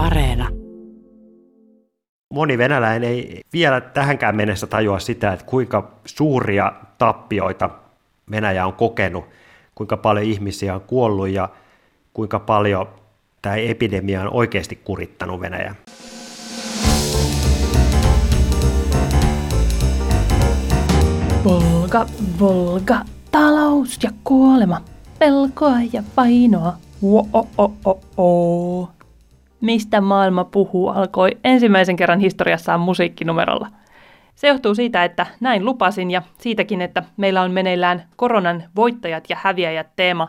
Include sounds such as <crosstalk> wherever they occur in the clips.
Areena. Moni venäläinen ei vielä tähänkään mennessä tajua sitä, että kuinka suuria tappioita Venäjä on kokenut, kuinka paljon ihmisiä on kuollut ja kuinka paljon tämä epidemia on oikeasti kurittanut Venäjä. Volga, Volga, talous ja kuolema, pelkoa ja painoa. Wo-o-o-o-o. Mistä maailma puhuu alkoi ensimmäisen kerran historiassaan musiikkinumerolla. Se johtuu siitä, että näin lupasin ja siitäkin, että meillä on meneillään koronan voittajat ja häviäjät teema.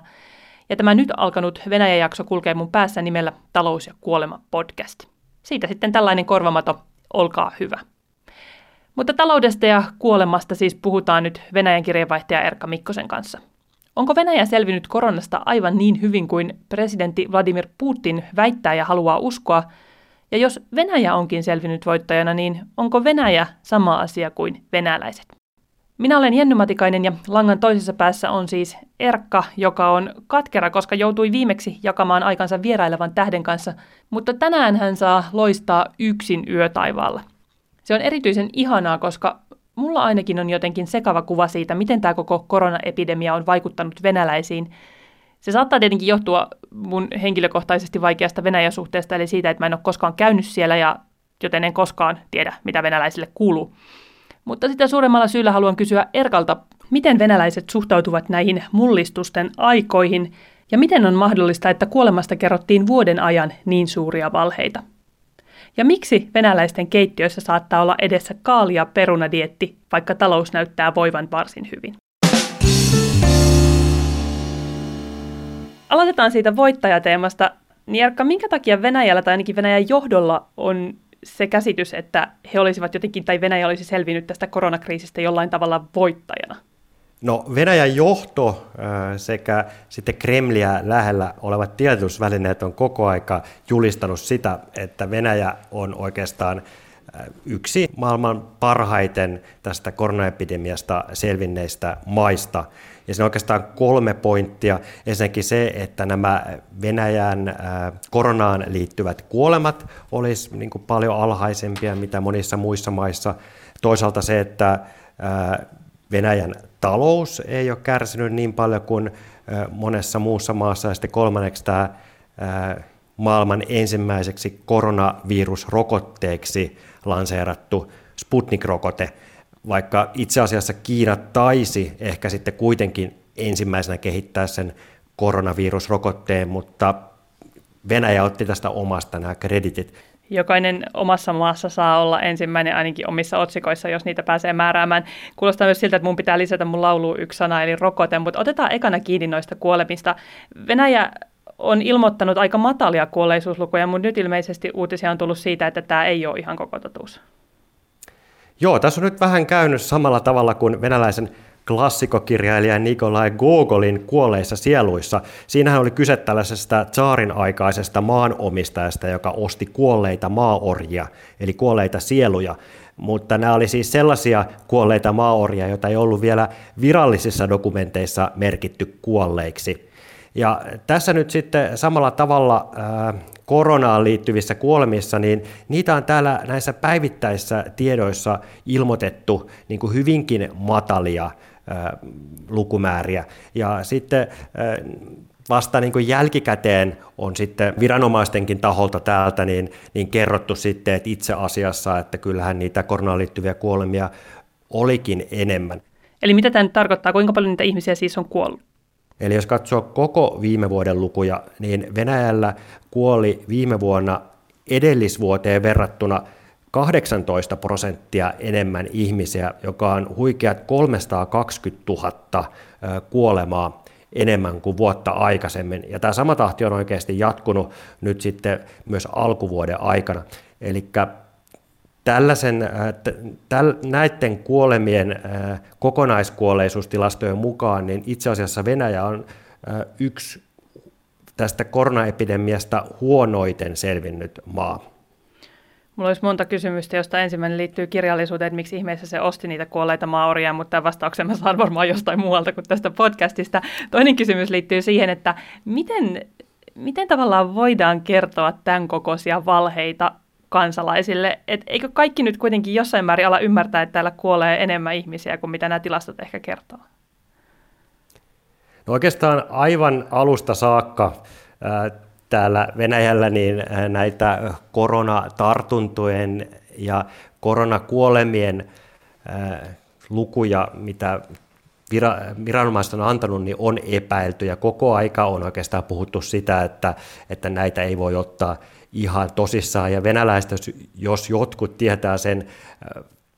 Ja tämä nyt alkanut Venäjä-jakso kulkee mun päässä nimellä Talous ja kuolema podcast. Siitä sitten tällainen korvamato, olkaa hyvä. Mutta taloudesta ja kuolemasta siis puhutaan nyt Venäjän kirjeenvaihtaja Erkka Mikkosen kanssa. Onko Venäjä selvinnyt koronasta aivan niin hyvin kuin presidentti Vladimir Putin väittää ja haluaa uskoa? Ja jos Venäjä onkin selvinnyt voittajana, niin onko Venäjä sama asia kuin venäläiset? Minä olen Jenny Matikainen ja langan toisessa päässä on siis Erkka, joka on katkera, koska joutui viimeksi jakamaan aikansa vierailevan tähden kanssa, mutta tänään hän saa loistaa yksin yötaivaalla. Se on erityisen ihanaa, koska mulla ainakin on jotenkin sekava kuva siitä, miten tämä koko koronaepidemia on vaikuttanut venäläisiin. Se saattaa tietenkin johtua mun henkilökohtaisesti vaikeasta Venäjä-suhteesta, eli siitä, että mä en ole koskaan käynyt siellä ja joten en koskaan tiedä, mitä venäläisille kuuluu. Mutta sitä suuremmalla syyllä haluan kysyä Erkalta, miten venäläiset suhtautuvat näihin mullistusten aikoihin ja miten on mahdollista, että kuolemasta kerrottiin vuoden ajan niin suuria valheita? Ja miksi venäläisten keittiöissä saattaa olla edessä kaalia perunadietti, vaikka talous näyttää voivan varsin hyvin? Aloitetaan siitä voittajateemasta. Nierkka, minkä takia Venäjällä tai ainakin Venäjän johdolla on se käsitys, että he olisivat jotenkin, tai Venäjä olisi selvinnyt tästä koronakriisistä jollain tavalla voittajana? No Venäjän johto sekä sitten Kremliä lähellä olevat tiedotusvälineet on koko aika julistanut sitä, että Venäjä on oikeastaan yksi maailman parhaiten tästä koronaepidemiasta selvinneistä maista. Ja se on oikeastaan kolme pointtia. Ensinnäkin se, että nämä Venäjän koronaan liittyvät kuolemat olisi niin paljon alhaisempia mitä monissa muissa maissa. Toisaalta se, että Venäjän talous ei ole kärsinyt niin paljon kuin monessa muussa maassa. Ja sitten kolmanneksi tämä maailman ensimmäiseksi koronavirusrokotteeksi lanseerattu Sputnik-rokote, vaikka itse asiassa Kiina taisi ehkä sitten kuitenkin ensimmäisenä kehittää sen koronavirusrokotteen, mutta Venäjä otti tästä omasta nämä kreditit jokainen omassa maassa saa olla ensimmäinen ainakin omissa otsikoissa, jos niitä pääsee määräämään. Kuulostaa myös siltä, että mun pitää lisätä mun lauluun yksi sana, eli rokote, mutta otetaan ekana kiinni noista kuolemista. Venäjä on ilmoittanut aika matalia kuolleisuuslukuja, mutta nyt ilmeisesti uutisia on tullut siitä, että tämä ei ole ihan koko totuus. Joo, tässä on nyt vähän käynyt samalla tavalla kuin venäläisen klassikokirjailija Nikolai Gogolin kuolleissa sieluissa. Siinähän oli kyse tällaisesta tsaarin aikaisesta maanomistajasta, joka osti kuolleita maaorjia, eli kuolleita sieluja. Mutta nämä oli siis sellaisia kuolleita maaorjia, joita ei ollut vielä virallisissa dokumenteissa merkitty kuolleiksi. Ja tässä nyt sitten samalla tavalla koronaan liittyvissä kuolemissa, niin niitä on täällä näissä päivittäisissä tiedoissa ilmoitettu niin kuin hyvinkin matalia lukumääriä. Ja sitten vasta niin kuin jälkikäteen on sitten viranomaistenkin taholta täältä niin, niin kerrottu sitten, että itse asiassa, että kyllähän niitä koronaan liittyviä kuolemia olikin enemmän. Eli mitä tämä nyt tarkoittaa, kuinka paljon niitä ihmisiä siis on kuollut? Eli jos katsoo koko viime vuoden lukuja, niin Venäjällä kuoli viime vuonna edellisvuoteen verrattuna 18 prosenttia enemmän ihmisiä, joka on huikeat 320 000 kuolemaa enemmän kuin vuotta aikaisemmin. Ja tämä sama tahti on oikeasti jatkunut nyt sitten myös alkuvuoden aikana. Eli tällaisen, täl, näiden kuolemien kokonaiskuolleisuustilastojen mukaan, niin itse asiassa Venäjä on yksi tästä koronaepidemiasta huonoiten selvinnyt maa. Mulla olisi monta kysymystä, josta ensimmäinen liittyy kirjallisuuteen, että miksi ihmeessä se osti niitä kuolleita maoria, mutta vastauksen mä saan varmaan jostain muualta kuin tästä podcastista. Toinen kysymys liittyy siihen, että miten miten tavallaan voidaan kertoa tämän kokoisia valheita kansalaisille? Et eikö kaikki nyt kuitenkin jossain määrin ala ymmärtää, että täällä kuolee enemmän ihmisiä kuin mitä nämä tilastot ehkä kertoo? No oikeastaan aivan alusta saakka täällä Venäjällä niin näitä koronatartuntojen ja koronakuolemien lukuja, mitä viranomaiset on antanut, niin on epäilty. Ja koko aika on oikeastaan puhuttu sitä, että, että näitä ei voi ottaa ihan tosissaan. Ja venäläistä, jos jotkut tietää sen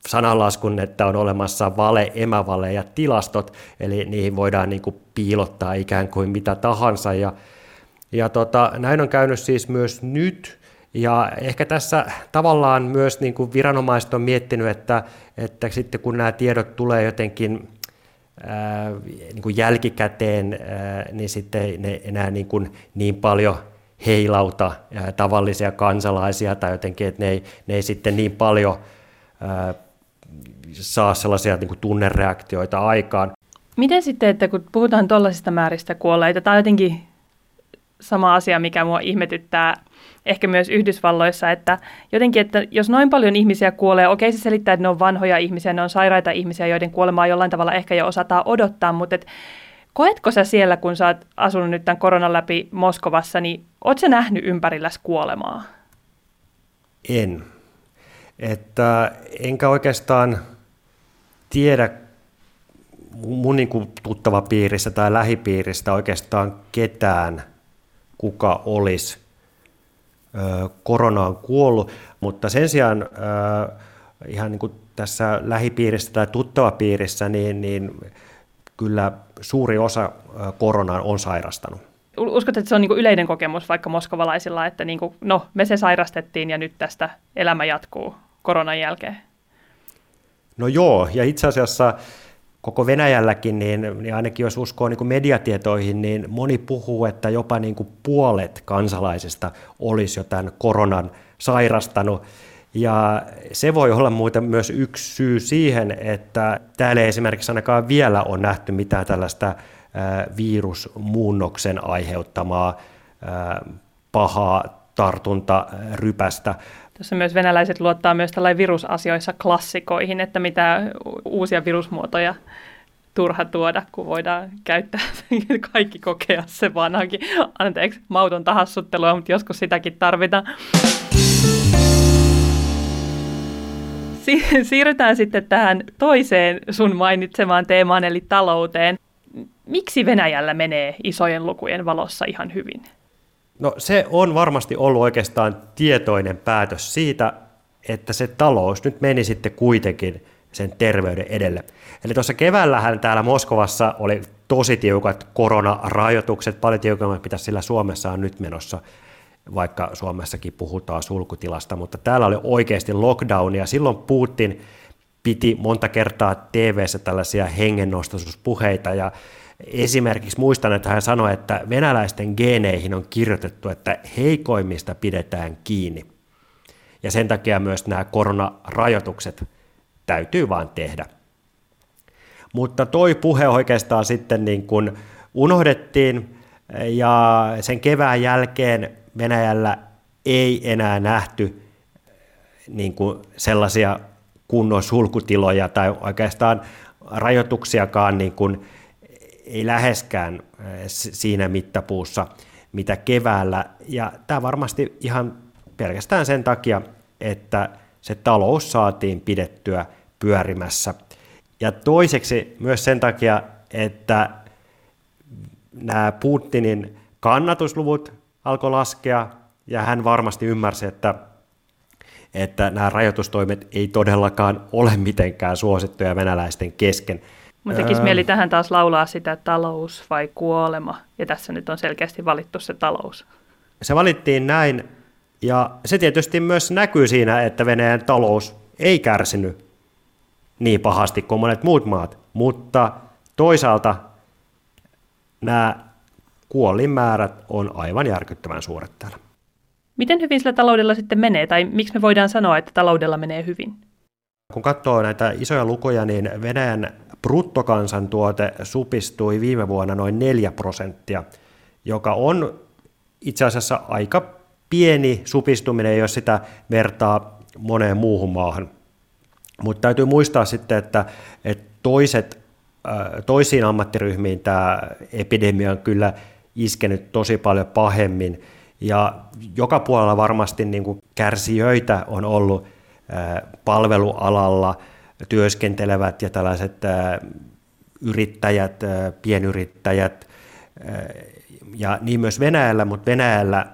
sananlaskun, että on olemassa vale, emävale ja tilastot, eli niihin voidaan niin kuin piilottaa ikään kuin mitä tahansa. Ja, ja tota, näin on käynyt siis myös nyt, ja ehkä tässä tavallaan myös niin kuin viranomaiset on miettinyt, että, että sitten kun nämä tiedot tulee jotenkin ää, niin kuin jälkikäteen, ää, niin sitten ne enää niin, kuin niin paljon heilauta ää, tavallisia kansalaisia tai jotenkin, että ne ei, ne ei sitten niin paljon ää, saa sellaisia niin kuin tunnereaktioita aikaan. Miten sitten, että kun puhutaan tuollaisista määristä kuolleita, on jotenkin sama asia, mikä mua ihmetyttää ehkä myös Yhdysvalloissa, että jotenkin, että jos noin paljon ihmisiä kuolee, okei se selittää, että ne on vanhoja ihmisiä, ne on sairaita ihmisiä, joiden kuolemaa jollain tavalla ehkä jo osataan odottaa, mutta et, koetko sä siellä, kun sä oot asunut nyt tämän koronan läpi Moskovassa, niin oot sä nähnyt ympärilläs kuolemaa? En. Että enkä oikeastaan tiedä mun niin tuttava piirissä tai lähipiiristä oikeastaan ketään, kuka olisi koronaan kuollut, mutta sen sijaan ihan niin kuin tässä lähipiirissä tai tuttava piirissä, niin, niin kyllä suuri osa koronaan on sairastanut. Uskot, että se on niin yleinen kokemus vaikka moskovalaisilla, että niin kuin, no, me se sairastettiin ja nyt tästä elämä jatkuu koronan jälkeen? No joo, ja itse asiassa koko Venäjälläkin, niin, niin ainakin jos uskoo niin kuin mediatietoihin, niin moni puhuu, että jopa niin kuin puolet kansalaisista olisi jo tämän koronan sairastanut. Ja se voi olla muuten myös yksi syy siihen, että täällä ei esimerkiksi ainakaan vielä on nähty mitään tällaista virusmuunnoksen aiheuttamaa pahaa tartuntarypästä. Tuossa myös venäläiset luottaa myös tällainen virusasioissa klassikoihin, että mitä uusia virusmuotoja turha tuoda, kun voidaan käyttää <laughs> kaikki kokea se vanhakin. Anteeksi, mauton tahassuttelua, mutta joskus sitäkin tarvitaan. siirrytään sitten tähän toiseen sun mainitsemaan teemaan, eli talouteen. Miksi Venäjällä menee isojen lukujen valossa ihan hyvin? No se on varmasti ollut oikeastaan tietoinen päätös siitä, että se talous nyt meni sitten kuitenkin sen terveyden edelle. Eli tuossa keväällähän täällä Moskovassa oli tosi tiukat koronarajoitukset, paljon tiukemmat mitä sillä Suomessa on nyt menossa, vaikka Suomessakin puhutaan sulkutilasta, mutta täällä oli oikeasti lockdown ja silloin Putin piti monta kertaa TV-ssä tällaisia hengennostuspuheita ja Esimerkiksi muistan, että hän sanoi, että venäläisten geeneihin on kirjoitettu, että heikoimmista pidetään kiinni. Ja sen takia myös nämä koronarajoitukset täytyy vaan tehdä. Mutta toi puhe oikeastaan sitten niin kuin unohdettiin ja sen kevään jälkeen Venäjällä ei enää nähty niin kuin sellaisia kunnon sulkutiloja tai oikeastaan rajoituksiakaan niin kuin ei läheskään siinä mittapuussa, mitä keväällä. Ja tämä varmasti ihan pelkästään sen takia, että se talous saatiin pidettyä pyörimässä. Ja toiseksi myös sen takia, että nämä Putinin kannatusluvut alkoi laskea, ja hän varmasti ymmärsi, että, että nämä rajoitustoimet ei todellakaan ole mitenkään suosittuja venäläisten kesken. Mutta tekisi Ää... mieli tähän taas laulaa sitä talous vai kuolema, ja tässä nyt on selkeästi valittu se talous. Se valittiin näin, ja se tietysti myös näkyy siinä, että Venäjän talous ei kärsinyt niin pahasti kuin monet muut maat, mutta toisaalta nämä kuolinmäärät on aivan järkyttävän suuret täällä. Miten hyvin sillä taloudella sitten menee, tai miksi me voidaan sanoa, että taloudella menee hyvin? Kun katsoo näitä isoja lukuja, niin Venäjän bruttokansantuote supistui viime vuonna noin 4 prosenttia, joka on itse asiassa aika pieni supistuminen, jos sitä vertaa moneen muuhun maahan. Mutta täytyy muistaa sitten, että, että toiset, toisiin ammattiryhmiin tämä epidemia on kyllä iskenyt tosi paljon pahemmin. Ja joka puolella varmasti niin kuin kärsijöitä on ollut palvelualalla työskentelevät ja tällaiset yrittäjät, pienyrittäjät ja niin myös Venäjällä, mutta Venäjällä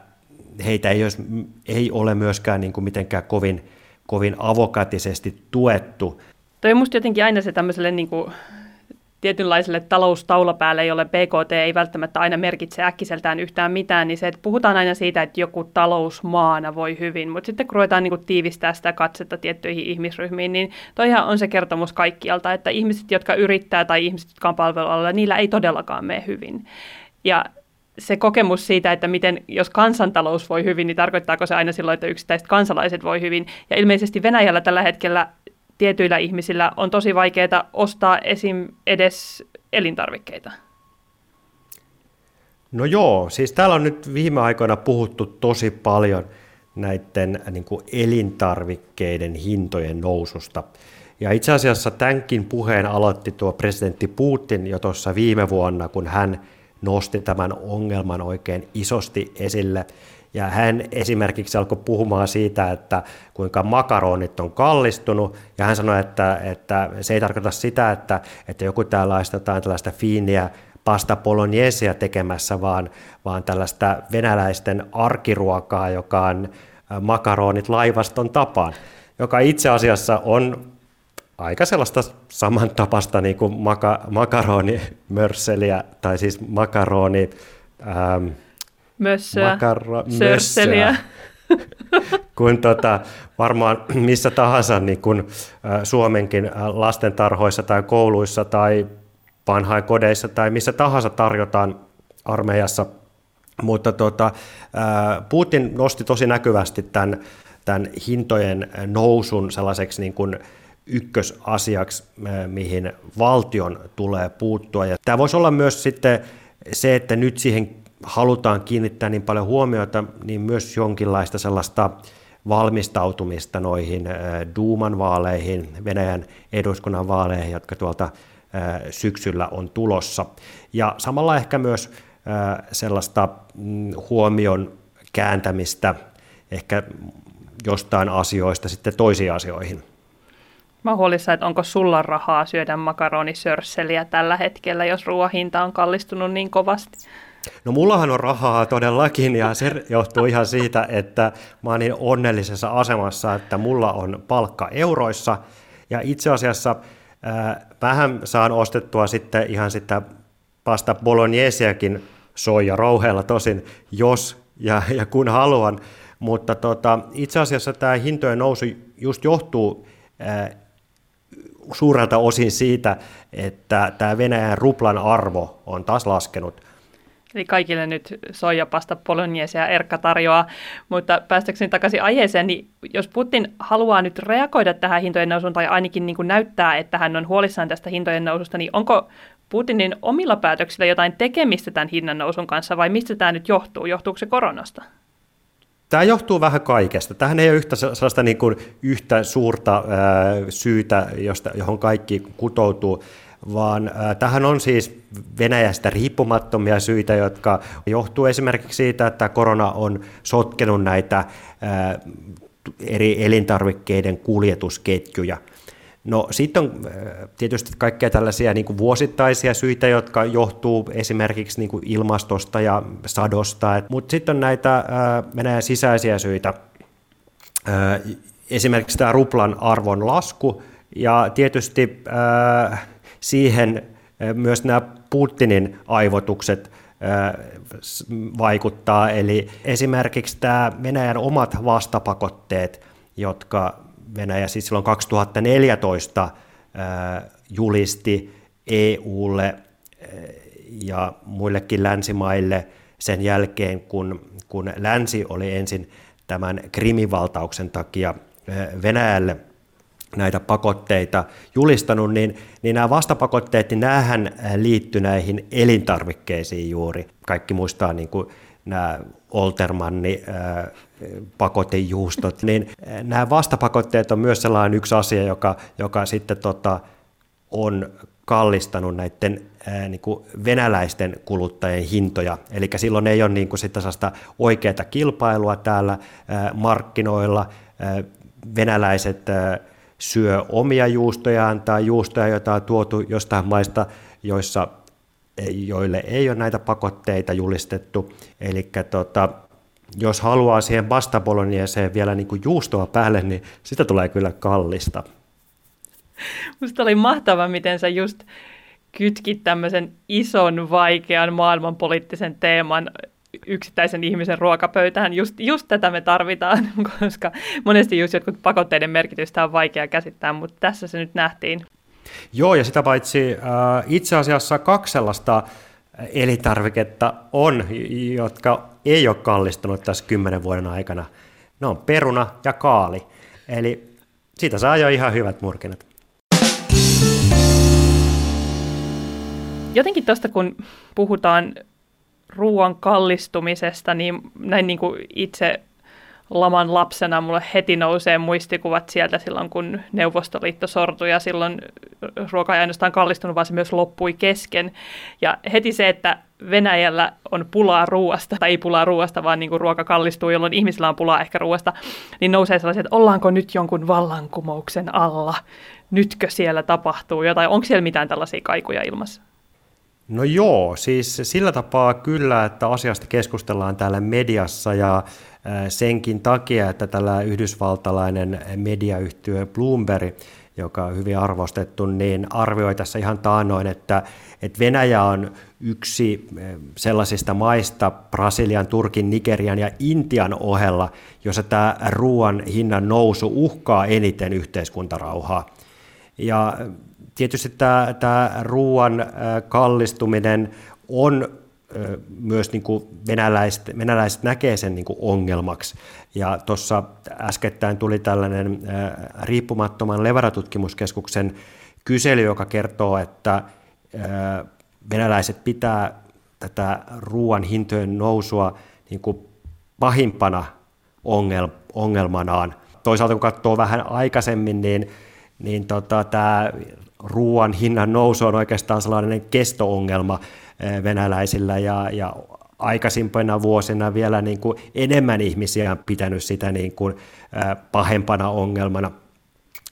heitä ei, olisi, ei ole myöskään niin kuin mitenkään kovin, kovin avokatisesti tuettu. Toi on musta jotenkin aina se tämmöiselle niin kuin tietynlaiselle taloustaulapäälle, jolle BKT ei välttämättä aina merkitse äkkiseltään yhtään mitään, niin se, että puhutaan aina siitä, että joku talousmaana voi hyvin, mutta sitten kun ruvetaan niin kuin tiivistää sitä katsetta tiettyihin ihmisryhmiin, niin toihan on se kertomus kaikkialta, että ihmiset, jotka yrittää tai ihmiset, jotka on palvelualalla, niillä ei todellakaan mene hyvin. Ja se kokemus siitä, että miten, jos kansantalous voi hyvin, niin tarkoittaako se aina silloin, että yksittäiset kansalaiset voi hyvin. Ja ilmeisesti Venäjällä tällä hetkellä tietyillä ihmisillä on tosi vaikeaa ostaa esim. edes elintarvikkeita. No joo, siis täällä on nyt viime aikoina puhuttu tosi paljon näiden niin kuin elintarvikkeiden hintojen noususta. Ja itse asiassa tämänkin puheen aloitti tuo presidentti Putin jo tuossa viime vuonna, kun hän nosti tämän ongelman oikein isosti esille. Ja hän esimerkiksi alkoi puhumaan siitä, että kuinka makaronit on kallistunut, ja hän sanoi, että, että se ei tarkoita sitä, että, että joku täällä olisi jotain tällaista fiiniä pasta polognesia tekemässä, vaan, vaan tällaista venäläisten arkiruokaa, joka on makaronit laivaston tapaan, joka itse asiassa on aika sellaista samantapasta niin kuin maka, makaronimörsseliä, tai siis makaroni... Ähm, Mössöä, makaro, mössöä, <laughs> kuin tota, varmaan missä tahansa niin kuin, Suomenkin lastentarhoissa tai kouluissa tai vanhainkodeissa tai missä tahansa tarjotaan armeijassa. Mutta tota, Putin nosti tosi näkyvästi tämän, tämän hintojen nousun sellaiseksi niin kuin, ykkösasiaksi, mihin valtion tulee puuttua. Ja tämä voisi olla myös sitten se, että nyt siihen halutaan kiinnittää niin paljon huomiota, niin myös jonkinlaista sellaista valmistautumista noihin Duuman vaaleihin, Venäjän eduskunnan vaaleihin, jotka tuolta syksyllä on tulossa. Ja samalla ehkä myös sellaista mm, huomion kääntämistä ehkä jostain asioista sitten toisiin asioihin. Mä oon huolissaan, että onko sulla rahaa syödä makaronisörsseliä tällä hetkellä, jos ruoahinta on kallistunut niin kovasti? No mullahan on rahaa todellakin ja se johtuu ihan siitä, että mä oon niin onnellisessa asemassa, että mulla on palkka euroissa ja itse asiassa äh, vähän saan ostettua sitten ihan sitä pasta bologneseakin soija rouheella tosin, jos ja, ja kun haluan, mutta tota, itse asiassa tämä hintojen nousu just johtuu äh, suurelta osin siitä, että tämä Venäjän ruplan arvo on taas laskenut. Eli kaikille nyt soijapasta polonies ja Erkka tarjoaa, mutta päästäkseni takaisin aiheeseen, niin jos Putin haluaa nyt reagoida tähän hintojen nousuun tai ainakin niin kuin näyttää, että hän on huolissaan tästä hintojen noususta, niin onko Putinin omilla päätöksillä jotain tekemistä tämän hinnan nousun kanssa vai mistä tämä nyt johtuu? Johtuuko se koronasta? Tämä johtuu vähän kaikesta. Tähän ei ole yhtä, sellaista niin kuin yhtä suurta ää, syytä, josta, johon kaikki kutoutuu, vaan tähän on siis Venäjästä riippumattomia syitä, jotka johtuu esimerkiksi siitä, että korona on sotkenut näitä eri elintarvikkeiden kuljetusketjuja. No sitten on äh, tietysti kaikkea tällaisia niin kuin vuosittaisia syitä, jotka johtuu esimerkiksi niin kuin ilmastosta ja sadosta, mutta sitten on näitä äh, Venäjän sisäisiä syitä, äh, esimerkiksi tämä ruplan arvon lasku ja tietysti siihen myös nämä Putinin aivotukset vaikuttaa, eli esimerkiksi tämä Venäjän omat vastapakotteet, jotka Venäjä siis silloin 2014 julisti EUlle ja muillekin länsimaille sen jälkeen, kun, kun länsi oli ensin tämän krimivaltauksen takia Venäjälle näitä pakotteita julistanut, niin, niin nämä vastapakotteet, niin näähän liittyi näihin elintarvikkeisiin juuri. Kaikki muistaa niin kuin nämä Oltermanni pakotejuustot, <laughs> niin nämä vastapakotteet on myös sellainen yksi asia, joka, joka sitten tota, on kallistanut näiden ää, niin kuin venäläisten kuluttajien hintoja. Eli silloin ei ole niin kuin sitä oikeaa kilpailua täällä ää, markkinoilla. Venäläiset syö omia juustojaan tai juustoja, joita on tuotu jostain maista, joissa, joille ei ole näitä pakotteita julistettu. Eli tota, jos haluaa siihen vastabolonieseen vielä niin kuin juustoa päälle, niin sitä tulee kyllä kallista. Musta oli mahtava, miten sä just kytkit tämmöisen ison, vaikean maailmanpoliittisen teeman yksittäisen ihmisen ruokapöytään. Just, just tätä me tarvitaan, <laughs> koska monesti just jotkut pakotteiden merkitystä on vaikea käsittää, mutta tässä se nyt nähtiin. Joo, ja sitä paitsi äh, itse asiassa kaksi sellaista elintarviketta on, jotka ei ole kallistunut tässä kymmenen vuoden aikana. Ne on peruna ja kaali. Eli siitä saa jo ihan hyvät murkinat. Jotenkin tuosta, kun puhutaan ruoan kallistumisesta, niin näin niin kuin itse laman lapsena mulle heti nousee muistikuvat sieltä silloin, kun Neuvostoliitto sortui ja silloin ruoka ei ainoastaan kallistunut, vaan se myös loppui kesken. Ja heti se, että Venäjällä on pulaa ruoasta, tai ei pulaa ruoasta, vaan niin kuin ruoka kallistuu, jolloin ihmisillä on pulaa ehkä ruoasta, niin nousee sellaiset, että ollaanko nyt jonkun vallankumouksen alla? Nytkö siellä tapahtuu jotain? Onko siellä mitään tällaisia kaikuja ilmassa? No joo, siis sillä tapaa kyllä, että asiasta keskustellaan täällä mediassa ja senkin takia, että tällä yhdysvaltalainen mediayhtiö Bloomberg, joka on hyvin arvostettu, niin arvioi tässä ihan taanoin, että, että Venäjä on yksi sellaisista maista Brasilian, Turkin, Nigerian ja Intian ohella, jossa tämä ruoan hinnan nousu uhkaa eniten yhteiskuntarauhaa. Ja tietysti tämä, tämä ruoan kallistuminen on myös niin kuin venäläiset, venäläiset näkee sen niin kuin ongelmaksi. Ja tuossa äskettäin tuli tällainen riippumattoman levaratutkimuskeskuksen kysely, joka kertoo, että venäläiset pitää tätä ruoan hintojen nousua niin kuin pahimpana ongelmanaan. Toisaalta kun katsoo vähän aikaisemmin, niin, niin tota, tämä ruoan hinnan nousu on oikeastaan sellainen kesto-ongelma eh, venäläisillä ja, ja aikaisimpina vuosina vielä niin kuin enemmän ihmisiä on pitänyt sitä niin kuin eh, pahempana ongelmana.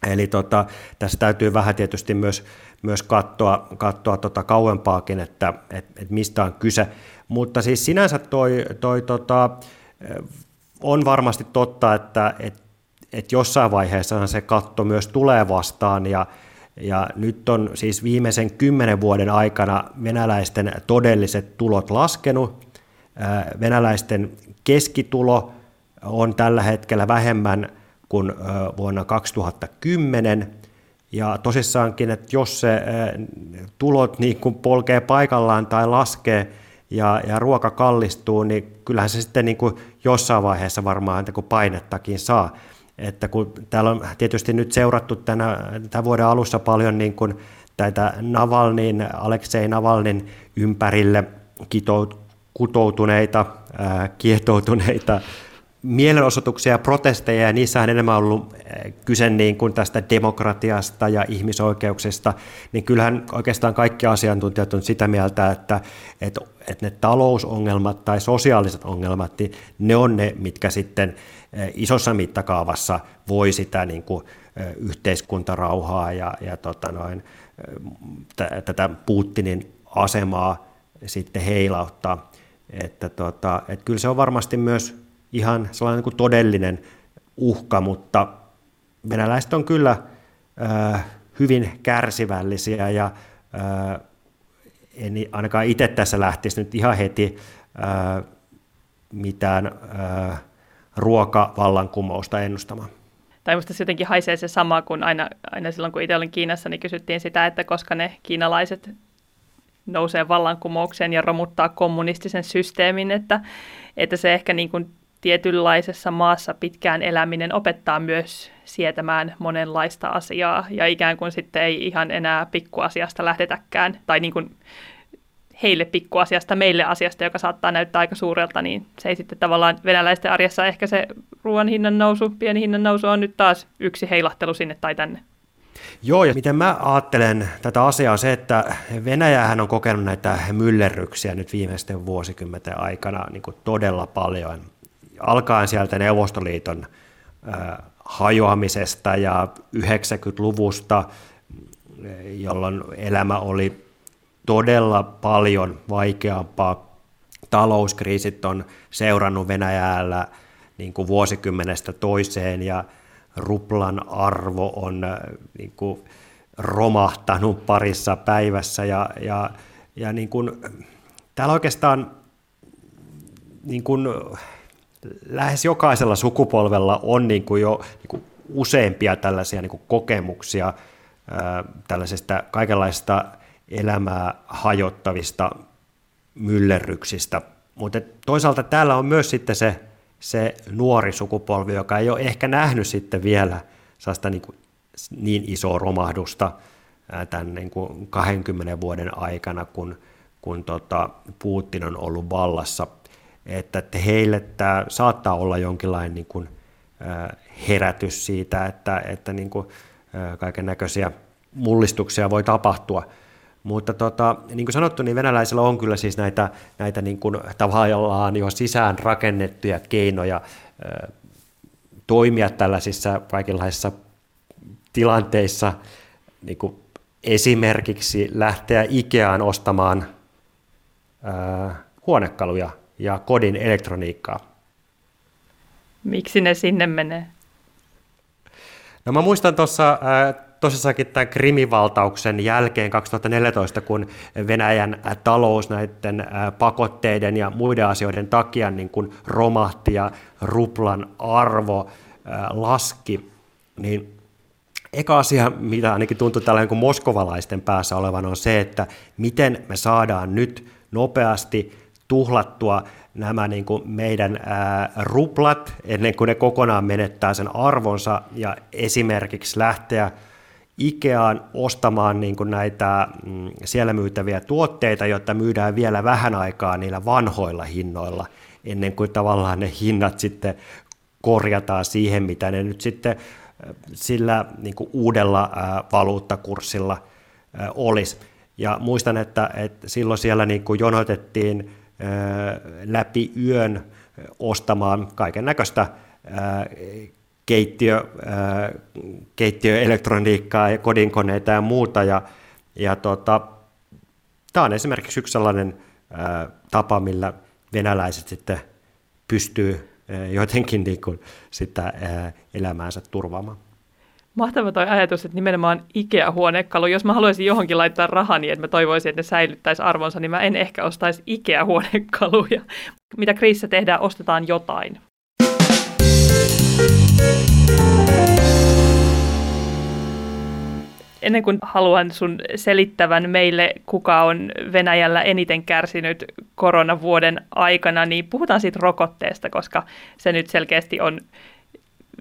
Eli tota, tässä täytyy vähän tietysti myös, myös katsoa, katsoa tota kauempaakin, että et, et mistä on kyse. Mutta siis sinänsä toi, toi tota, eh, on varmasti totta, että et, et jossain vaiheessa se katto myös tulee vastaan ja, ja nyt on siis viimeisen kymmenen vuoden aikana venäläisten todelliset tulot laskenut. Venäläisten keskitulo on tällä hetkellä vähemmän kuin vuonna 2010. Ja tosissaankin, että jos se tulot niin kuin polkee paikallaan tai laskee ja, ja ruoka kallistuu, niin kyllähän se sitten niin kuin jossain vaiheessa varmaan niin painettakin saa että kun täällä on tietysti nyt seurattu tänä, tämän vuoden alussa paljon niin kuin tätä Navalnin, Aleksei Navalnin ympärille kutoutuneita, kietoutuneita mielenosoituksia ja protesteja, ja niissä on enemmän ollut kyse niin kuin tästä demokratiasta ja ihmisoikeuksista, niin kyllähän oikeastaan kaikki asiantuntijat on sitä mieltä, että, että, että ne talousongelmat tai sosiaaliset ongelmat, niin ne on ne, mitkä sitten isossa mittakaavassa voi sitä niin kuin, yhteiskuntarauhaa ja, ja tota noin, t- tätä Putinin asemaa sitten heilauttaa. Että tota, et kyllä se on varmasti myös ihan sellainen niin kuin todellinen uhka, mutta venäläiset on kyllä äh, hyvin kärsivällisiä ja äh, en ainakaan itse tässä lähtisi nyt ihan heti äh, mitään äh, ruokavallankumousta ennustamaan. Tai musta se jotenkin haisee se sama kuin aina, aina silloin, kun itse olin Kiinassa, niin kysyttiin sitä, että koska ne kiinalaiset nousee vallankumoukseen ja romuttaa kommunistisen systeemin, että, että se ehkä niin kuin tietynlaisessa maassa pitkään eläminen opettaa myös sietämään monenlaista asiaa ja ikään kuin sitten ei ihan enää pikkuasiasta lähdetäkään tai niin kuin heille pikkuasiasta, meille asiasta, joka saattaa näyttää aika suurelta, niin se ei sitten tavallaan venäläisten arjessa ehkä se ruoan hinnan nousu, pieni hinnan nousu on nyt taas yksi heilahtelu sinne tai tänne. Joo, ja miten mä ajattelen tätä asiaa on se, että Venäjähän on kokenut näitä myllerryksiä nyt viimeisten vuosikymmenten aikana niin kuin todella paljon. Alkaen sieltä Neuvostoliiton äh, hajoamisesta ja 90-luvusta, jolloin elämä oli todella paljon vaikeampaa. Talouskriisit on seurannut Venäjällä niin kuin vuosikymmenestä toiseen ja ruplan arvo on äh, niin kuin romahtanut parissa päivässä ja, ja, ja niin kuin, täällä oikeastaan niin kuin, lähes jokaisella sukupolvella on niin kuin jo niin kuin useampia tällaisia niin kuin kokemuksia ää, äh, tällaisista kaikenlaista elämää hajottavista myllerryksistä. Mutta toisaalta täällä on myös sitten se se nuori sukupolvi, joka ei ole ehkä nähnyt sitten vielä sellaista niin, kuin niin isoa romahdusta tämän niin kuin 20 vuoden aikana, kun, kun tota Putin on ollut vallassa. Että, heille tämä saattaa olla jonkinlainen niin kuin, herätys siitä, että, että niin kaiken näköisiä mullistuksia voi tapahtua – mutta tota, niin kuin sanottu, niin venäläisillä on kyllä siis näitä, näitä niin kuin tavallaan jo sisään rakennettuja keinoja ö, toimia tällaisissa kaikenlaisissa tilanteissa, niin kuin esimerkiksi lähteä Ikeaan ostamaan ö, huonekaluja ja kodin elektroniikkaa. Miksi ne sinne menee? No mä muistan tuossa tosissakin tämän krimivaltauksen jälkeen 2014, kun Venäjän talous näiden pakotteiden ja muiden asioiden takia niin kuin romahti ja ruplan arvo laski, niin eka asia, mitä ainakin tuntuu tällä kuin moskovalaisten päässä olevan, on se, että miten me saadaan nyt nopeasti tuhlattua nämä niin kuin meidän ää, ruplat ennen kuin ne kokonaan menettää sen arvonsa ja esimerkiksi lähteä Ikeaan ostamaan niin kuin näitä mm, siellä myytäviä tuotteita, jotta myydään vielä vähän aikaa niillä vanhoilla hinnoilla, ennen kuin tavallaan ne hinnat sitten korjataan siihen, mitä ne nyt sitten sillä niin kuin uudella valuuttakurssilla olisi. Ja muistan, että, että silloin siellä niin kuin jonotettiin läpi yön ostamaan kaiken näköistä keittiö, keittiöelektroniikkaa ja kodinkoneita ja muuta. Ja, ja tota, tämä on esimerkiksi yksi sellainen ää, tapa, millä venäläiset sitten pystyy ää, jotenkin niin kuin sitä ää, elämäänsä turvaamaan. Mahtava toi ajatus, että nimenomaan IKEA-huonekalu, jos mä haluaisin johonkin laittaa rahani, niin että mä toivoisin, että ne säilyttäisi arvonsa, niin mä en ehkä ostaisi IKEA-huonekaluja. Mitä kriisissä tehdään, ostetaan jotain. Ennen kuin haluan sun selittävän meille, kuka on Venäjällä eniten kärsinyt koronavuoden aikana, niin puhutaan siitä rokotteesta, koska se nyt selkeästi on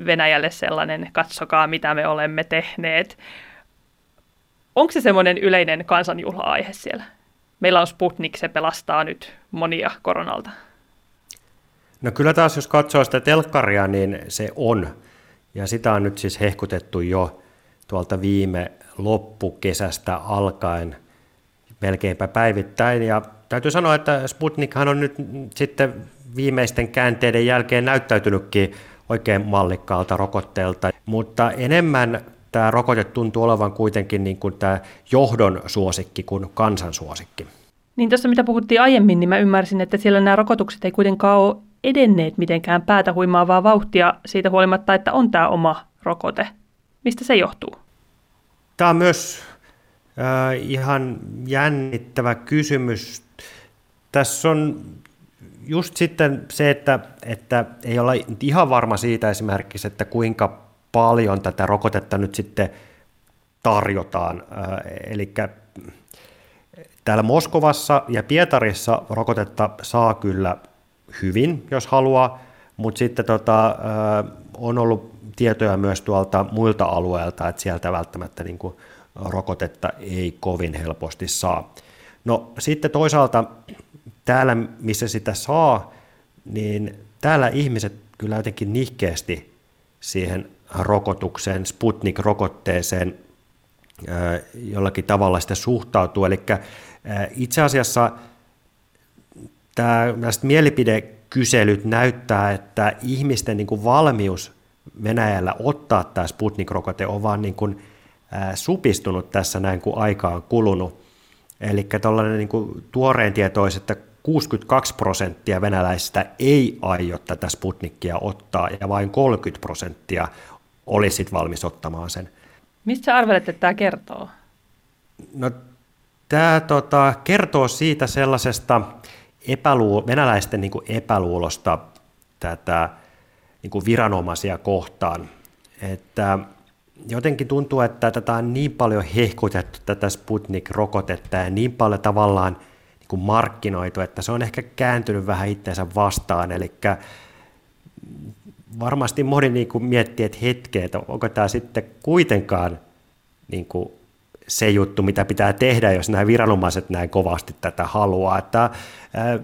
Venäjälle sellainen, katsokaa mitä me olemme tehneet. Onko se semmoinen yleinen kansanjuhla-aihe siellä? Meillä on Sputnik, se pelastaa nyt monia koronalta. No kyllä taas, jos katsoo sitä telkkaria, niin se on. Ja sitä on nyt siis hehkutettu jo tuolta viime loppukesästä alkaen melkeinpä päivittäin. Ja täytyy sanoa, että Sputnikhan on nyt sitten viimeisten käänteiden jälkeen näyttäytynytkin oikein mallikkaalta rokotteelta, mutta enemmän tämä rokote tuntuu olevan kuitenkin niin kuin tämä johdon suosikki kuin kansan suosikki. Niin tuossa mitä puhuttiin aiemmin, niin mä ymmärsin, että siellä nämä rokotukset ei kuitenkaan ole edenneet mitenkään päätä huimaavaa vauhtia siitä huolimatta, että on tämä oma rokote. Mistä se johtuu? Tämä on myös äh, ihan jännittävä kysymys. Tässä on just sitten se, että, että ei olla ihan varma siitä esimerkiksi, että kuinka paljon tätä rokotetta nyt sitten tarjotaan. Äh, eli täällä Moskovassa ja Pietarissa rokotetta saa kyllä hyvin, jos haluaa, mutta sitten tota, on ollut tietoja myös tuolta muilta alueilta, että sieltä välttämättä niin kuin rokotetta ei kovin helposti saa. No sitten toisaalta täällä, missä sitä saa, niin täällä ihmiset kyllä jotenkin nihkeästi siihen rokotukseen, Sputnik-rokotteeseen jollakin tavalla sitä suhtautuu. Eli itse asiassa tämä, mielipidekyselyt näyttää, että ihmisten niin kuin valmius Venäjällä ottaa tämä Sputnik-rokote on vaan niin kuin, supistunut tässä näin, kun aika on kulunut. Eli tuollainen niin tuoreen tieto olisi, että 62 prosenttia venäläisistä ei aio tätä Sputnikia ottaa ja vain 30 prosenttia olisi valmis ottamaan sen. Mistä arvelet, että tämä kertoo? No, tämä tota, kertoo siitä sellaisesta epäluul- venäläisten niin epäluulosta tätä niin kuin viranomaisia kohtaan. Että jotenkin tuntuu, että tätä on niin paljon hehkutettu, tätä Sputnik-rokotetta, ja niin paljon tavallaan niin kuin markkinoitu, että se on ehkä kääntynyt vähän itseensä vastaan. Eli varmasti moni niin kuin miettii, että hetke, että onko tämä sitten kuitenkaan niin kuin se juttu, mitä pitää tehdä, jos nämä viranomaiset näin kovasti tätä haluaa. Että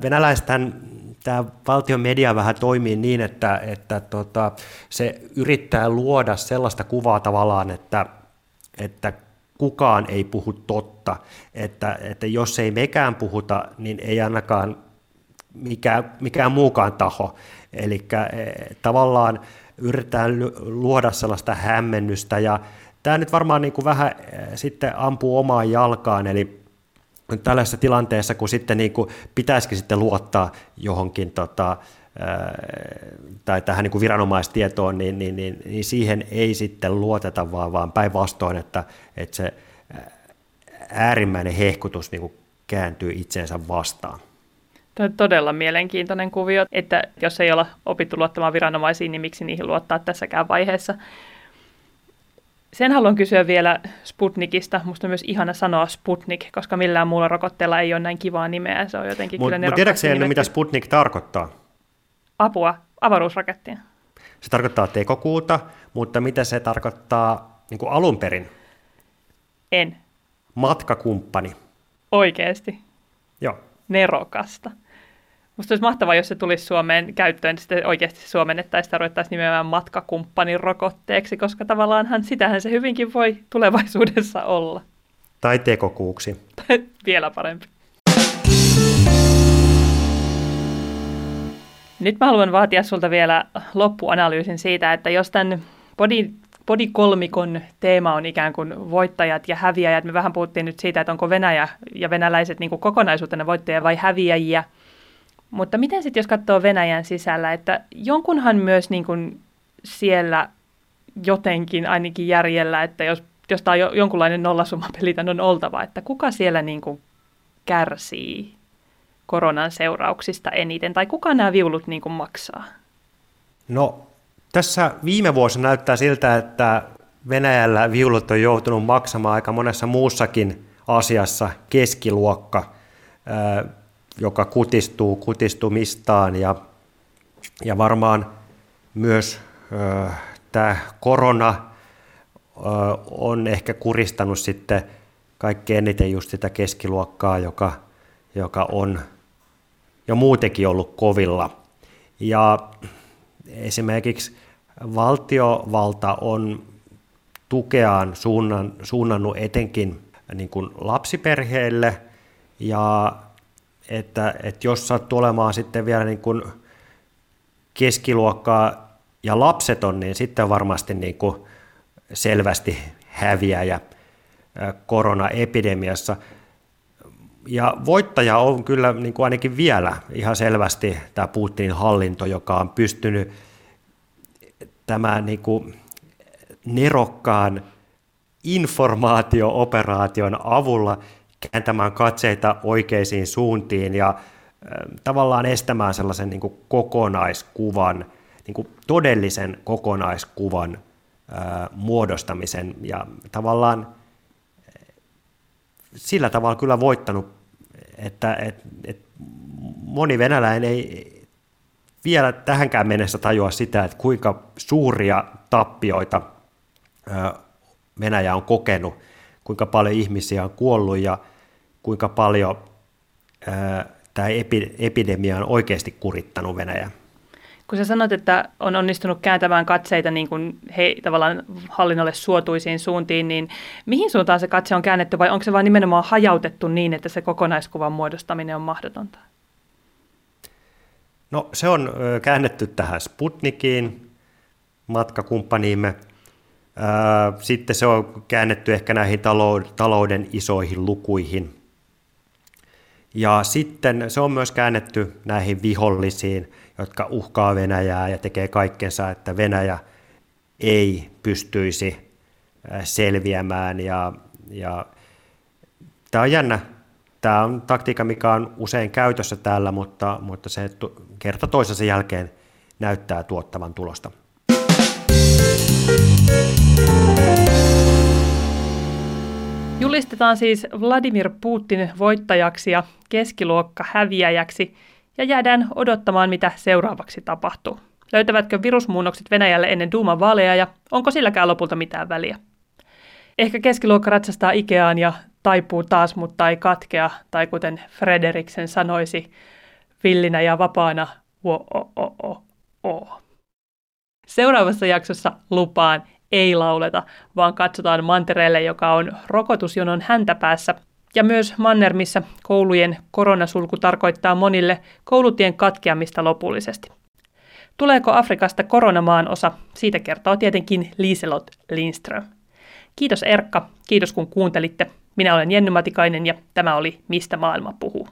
venäläisten tämä valtion media vähän toimii niin, että, että tota, se yrittää luoda sellaista kuvaa tavallaan, että, että kukaan ei puhu totta, että, että jos ei mekään puhuta, niin ei ainakaan mikään, mikään muukaan taho. Eli e, tavallaan yritetään luoda sellaista hämmennystä. Ja tämä nyt varmaan niin kuin vähän e, sitten ampuu omaan jalkaan, eli tällaisessa tilanteessa, kun sitten niin kuin pitäisikin sitten luottaa johonkin tota, tai tähän niin kuin viranomaistietoon, niin, niin, niin, niin siihen ei sitten luoteta, vaan, vaan päinvastoin, että, että se äärimmäinen hehkutus niin kuin kääntyy itseensä vastaan. Tämä on todella mielenkiintoinen kuvio, että jos ei olla opittu luottamaan viranomaisiin, niin miksi niihin luottaa tässäkään vaiheessa. Sen haluan kysyä vielä Sputnikista. Musta on myös ihana sanoa Sputnik, koska millään muulla rokotteella ei ole näin kivaa nimeä. Se on jotenkin Mut, kyllä Mutta tiedätkö mitä Sputnik tarkoittaa? Apua, avaruusrakettia. Se tarkoittaa tekokuuta, mutta mitä se tarkoittaa niin kuin alun perin? En. Matkakumppani. Oikeasti? Joo. Nerokasta. Musta olisi mahtavaa, jos se tulisi Suomeen käyttöön, sitten oikeasti suomennettaisiin sitä ruvettaisiin nimenomaan matkakumppanin rokotteeksi, koska tavallaanhan sitähän se hyvinkin voi tulevaisuudessa olla. Tai tekokuuksi. <laughs> Vielä parempi. Nyt mä haluan vaatia sulta vielä loppuanalyysin siitä, että jos tämän body, body kolmikon teema on ikään kuin voittajat ja häviäjät, me vähän puhuttiin nyt siitä, että onko Venäjä ja venäläiset niin kokonaisuutena voittajia vai häviäjiä, mutta miten sitten, jos katsoo Venäjän sisällä, että jonkunhan myös niin kuin siellä jotenkin ainakin järjellä, että jos, jos tämä on jonkunlainen nollasummapeli, on oltava, että kuka siellä niin kuin kärsii koronan seurauksista eniten, tai kuka nämä viulut niin kuin maksaa? No, tässä viime vuosina näyttää siltä, että Venäjällä viulut on joutunut maksamaan aika monessa muussakin asiassa keskiluokka joka kutistuu kutistumistaan ja, ja varmaan myös ö, tämä korona ö, on ehkä kuristanut sitten kaikkein eniten just sitä keskiluokkaa, joka, joka on jo muutenkin ollut kovilla. Ja esimerkiksi valtiovalta on tukeaan suunnan, suunnannut etenkin niin kuin lapsiperheille ja että, että jos sattuu olemaan sitten vielä niin kuin keskiluokkaa ja lapseton, niin sitten varmasti niin kuin selvästi häviäjä koronaepidemiassa. Ja voittaja on kyllä niin kuin ainakin vielä ihan selvästi tämä Putinin hallinto, joka on pystynyt tämän niin kuin nerokkaan informaatio-operaation avulla kääntämään katseita oikeisiin suuntiin ja tavallaan estämään sellaisen niin kuin kokonaiskuvan, niin kuin todellisen kokonaiskuvan muodostamisen ja tavallaan sillä tavalla kyllä voittanut, että et, et moni venäläinen ei vielä tähänkään mennessä tajua sitä, että kuinka suuria tappioita Venäjä on kokenut, kuinka paljon ihmisiä on kuollut ja kuinka paljon tämä epidemia on oikeasti kurittanut Venäjä. Kun sä sanot, että on onnistunut kääntämään katseita niin kuin he tavallaan hallinnolle suotuisiin suuntiin, niin mihin suuntaan se katse on käännetty vai onko se vain nimenomaan hajautettu niin, että se kokonaiskuvan muodostaminen on mahdotonta? No se on käännetty tähän Sputnikiin, matkakumppaniimme. Sitten se on käännetty ehkä näihin talouden isoihin lukuihin. Ja sitten se on myös käännetty näihin vihollisiin, jotka uhkaa Venäjää ja tekee kaikkensa, että Venäjä ei pystyisi selviämään. Ja, ja tämä on jännä. Tämä on taktiikka, mikä on usein käytössä täällä, mutta, mutta se kerta toisensa jälkeen näyttää tuottavan tulosta. Julistetaan siis Vladimir Putin voittajaksi ja keskiluokka häviäjäksi ja jäädään odottamaan, mitä seuraavaksi tapahtuu. Löytävätkö virusmuunnokset Venäjälle ennen Duuman vaaleja ja onko silläkään lopulta mitään väliä? Ehkä keskiluokka ratsastaa Ikeaan ja taipuu taas, mutta ei katkea, tai kuten Frederiksen sanoisi, villinä ja vapaana, o, o, o, o, o. Seuraavassa jaksossa lupaan ei lauleta, vaan katsotaan mantereelle, joka on rokotusjonon häntäpäässä, ja myös manner, missä koulujen koronasulku tarkoittaa monille koulutien katkeamista lopullisesti. Tuleeko Afrikasta koronamaan osa? Siitä kertoo tietenkin Liselot Lindström. Kiitos Erkka, kiitos kun kuuntelitte. Minä olen Jenny Matikainen ja tämä oli Mistä maailma puhuu.